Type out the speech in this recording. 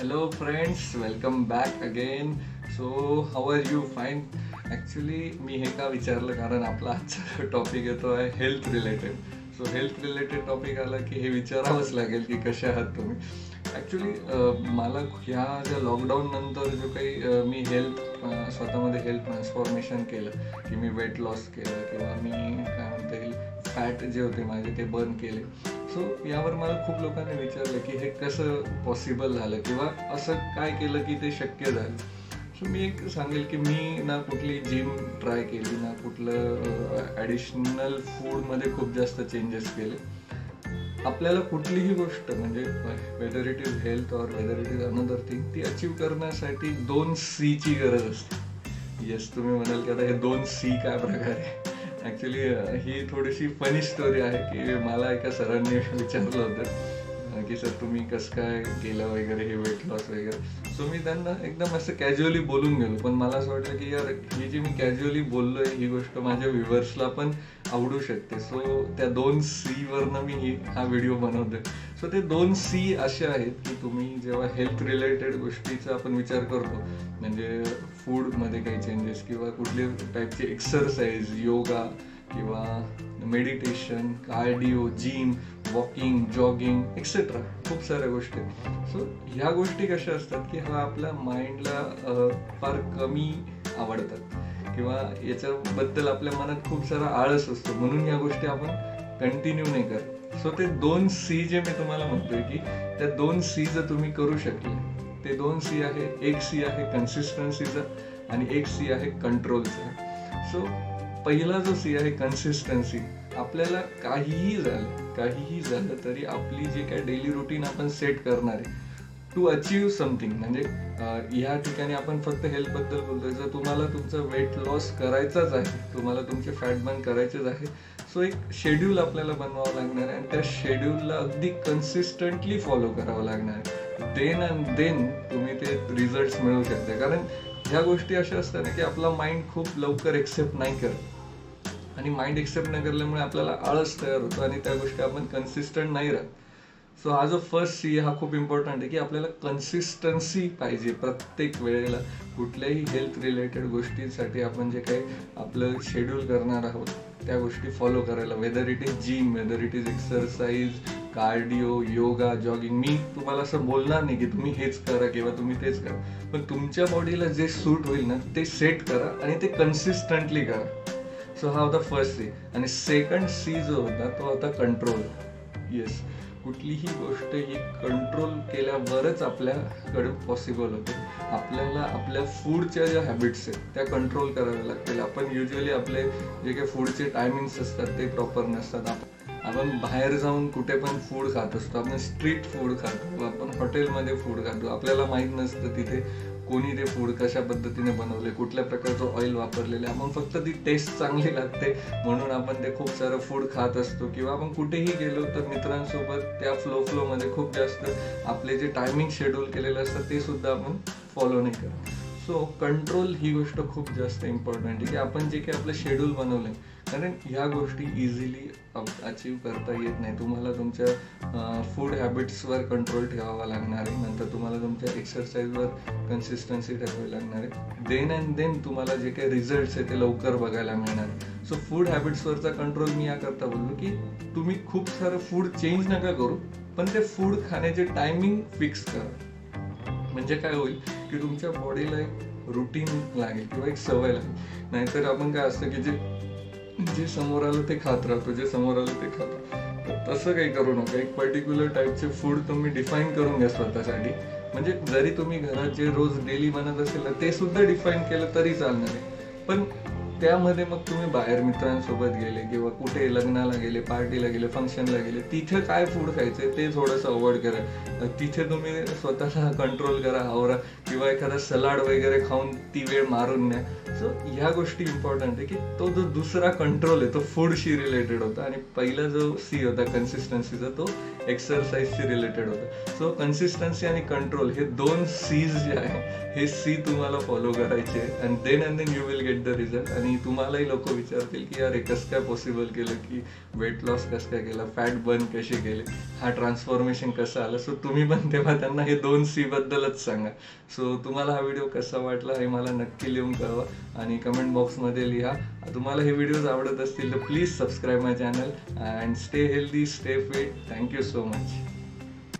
Hello friends welcome back again so how are you fine actually मी हे का विचारलं? कारण आपला आजचा टॉपिक येतो आहे health related so health related topic आला की हे विचारावंच लागेल की कसे आहात तुम्ही. ॲक्च्युली मला ह्या ज्या लॉकडाऊन नंतर जो काही मी हेल्थ स्वतःमध्ये हेल्थ ट्रान्सफॉर्मेशन केलं की मी वेट लॉस केलं किंवा मी काय म्हणता येईल फॅट जे होते माझे ते बर्न केले. सो यावर मला खूप लोकांनी विचारलं की हे कसं पॉसिबल झालं किंवा असं काय केलं की ते शक्य झालं. सो मी एक सांगेल की मी ना कुठली जिम ट्राय केली ना कुठलं ॲडिशनल फूडमध्ये खूप जास्त चेंजेस केले. आपल्याला कुठलीही गोष्ट म्हणजे whether it is health or whether it is another thing ती अचीव करण्यासाठी दोन सीची गरज असते. येस तुम्ही म्हणाल की आता हे दोन सी काय प्रकार आहे? ॲक्च्युली ही थोडीशी फनी स्टोरी आहे की मला एका सरांनी विचारलं होतं की सर तुम्ही कसं काय केलं वगैरे हे वेट लॉस वगैरे? सो मी त्यांना एकदम असं कॅज्युअली बोलून गेलो. पण मला असं वाटलं की यार ही जी मी कॅज्युअली बोललो आहे ही गोष्ट माझ्या व्ह्युअर्सला पण आवडू शकते. सो त्या दोन सीवरनं मी ही हा व्हिडिओ बनवतोय. सो ते दोन सी असे आहेत की तुम्ही जेव्हा हेल्थ रिलेटेड गोष्टीचा आपण विचार करतो म्हणजे फूडमध्ये काही चेंजेस किंवा कुठले टाईपचे एक्सरसाइज योगा किंवा meditation cardio gym walking jogging etcetera खूप साऱ्या गोष्टी सो ह्या गोष्टी कशा असतात की हा आपल्या माइंडला फार कमी आवडतात. किंवा याच्याबद्दल आपल्या मनात खूप सारा आळस असतो. म्हणून या गोष्टी आपण कंटिन्यू नाही करत. सो ते दोन सी जे मी तुम्हाला म्हणतोय की त्या दोन सी जर तुम्ही करू शकले ते दोन सी आहे एक सी आहे कन्सिस्टन्सीचा आणि एक सी आहे कंट्रोलचा सो पहिला जो सी आहे कन्सिस्टन्सी आपल्याला काहीही झालं काहीही झालं तरी आपली जे काय डेली रुटीन आपण सेट करणार आहे टू अचीव समथिंग म्हणजे ह्या ठिकाणी आपण फक्त हेल्थबद्दल बोलतोय. जर तुम्हाला तुमचं वेट लॉस करायचाच आहे तुम्हाला तुमचे फॅट बर्न करायचेच आहे सो एक शेड्यूल आपल्याला बनवावं लागणार आहे. आणि त्या शेड्यूलला अगदी कन्सिस्टंटली फॉलो करावं लागणार आहे. देन अँड देन तुम्ही ते रिझल्ट मिळवू शकता. कारण ह्या गोष्टी अशा असतात ना की आपला माइंड खूप लवकर एक्सेप्ट नाही करत. आणि माइंड एक्सेप्ट नाही करल्यामुळे आपल्याला आळस तयार होतो आणि त्या गोष्टी आपण कन्सिस्टंट नाही राहत. सो हा जो फर्स्ट सी हा खूप इम्पॉर्टंट आहे की आपल्याला कन्सिस्टन्सी पाहिजे प्रत्येक वेळेला. कुठल्याही हेल्थ रिलेटेड गोष्टीसाठी आपण जे काही आपलं शेड्यूल करणार आहोत त्या गोष्टी फॉलो करायला. Whether it is gym whether it is exercise cardio yoga jogging मी तुम्हाला असं बोलणार नाही की तुम्ही हेच करा किंवा तुम्ही तेच करा. पण तुमच्या बॉडीला जे सूट होईल ना ते सेट करा आणि ते कन्सिस्टंटली करा. सो हा होता फर्स्ट सी आणि सेकंड सी जो होता तो होता कंट्रोल येस कुठलीही गोष्ट ही कंट्रोल केल्यावरच आपल्याकडे पॉसिबल होते. आपल्याला आपल्या फूडच्या ज्या हॅबिट्स आहेत त्या कंट्रोल कराव्या लागतील. आपण युजली आपले जे काही फूडचे टायमिंग्स असतात ते प्रॉपर नसतात. आपण बाहेर जाऊन कुठे पण फूड खात असतो. आपण स्ट्रीट फूड खातो आपण हॉटेलमध्ये फूड खातो. आपल्याला माहीत नसतं तिथे कोणी ते फूड कशा पद्धतीने बनवले कुठल्या प्रकारचं ऑइल वापरलेले आपण फक्त ती टेस्ट चांगली लागते. म्हणून आपण ते खूप सारं फूड खात असतो किंवा आपण कुठेही गेलो तर मित्रांसोबत त्या फ्लो फ्लोमध्ये खूप जास्त आपले जे टायमिंग शेड्यूल केलेले असतात ते सुद्धा आपण फॉलो नाही करत. सो कंट्रोल ही गोष्ट खूप जास्त इम्पॉर्टंट आहे की आपण जे काही आपलं शेड्यूल बनवलं कारण ह्या गोष्टी इझिली अचीव करता येत नाही. तुम्हाला तुमच्या फूड हॅबिट्सवर कंट्रोल ठेवावा लागणार आहे. नंतर तुम्हाला तुमच्या एक्सरसाइजवर कन्सिस्टन्सी ठेवावी लागणार आहे. देन अँड देन तुम्हाला जे काही रिझल्ट्स आहे ते लवकर बघायला मिळणार सो फूड हॅबिट्सवरचा कंट्रोल मी याकरता बोललो की तुम्ही खूप सारं फूड चेंज नका करू पण ते फूड खाण्याचे टायमिंग फिक्स करा. म्हणजे काय होईल की तुमच्या बॉडीला एक रुटीन लागेल किंवा एक सवय लागेल. नाहीतर आपण काय असतं की जे जे समोर आलं ते खात राहतो जे समोर आलं ते खातो तसं काही करू नका. एक पर्टिक्युलर टाईपचे फूड तुम्ही डिफाईन करून घ्या स्वतःसाठी. म्हणजे जरी तुम्ही घरात जे रोज डेली बनत असेल ते सुद्धा डिफाईन केलं तरी चालणार आहे. पण त्यामध्ये मग तुम्ही बाहेर मित्रांसोबत गेले किंवा कुठे लग्नाला गेले पार्टीला गेले फंक्शनला गेले तिथे काय फूड खायचं ते थोडंसं अवॉइड करा. तिथे तुम्ही स्वतःला कंट्रोल करा आवरा. किंवा एखादा सलाड वगैरे खाऊन ती वेळ मारून द्या जो ह्या गोष्टी इम्पॉर्टंट आहे की तो जो दुसरा कंट्रोल आहे तो फूडशी रिलेटेड होता आणि पहिला जो सी होता कन्सिस्टन्सीचा तो एक्सरसाइजशी रिलेटेड होता. सो कन्सिस्टन्सी आणि कंट्रोल हे दोन सीज जे आहे हे सी तुम्हाला फॉलो करायचे आहे and then and then you will get the result आणि तुम्हालाही लोक विचारतील की यार कसं काय पॉसिबल केलं की वेट लॉस कसं काय केला फॅट बर्न कसे केले हा ट्रान्सफॉर्मेशन कसं आलं? सो तुम्ही पण तेव्हा त्यांना हे दोन सी बद्दलच सांगा. सो तुम्हाला हा व्हिडिओ कसा वाटला हे मला नक्की लिहून कळवा. आणि कमेंट बॉक्समध्ये लिहा. तुम्हाला हे व्हिडिओज आवडत असतील तर please subscribe my channel and stay healthy stay fit thank you so much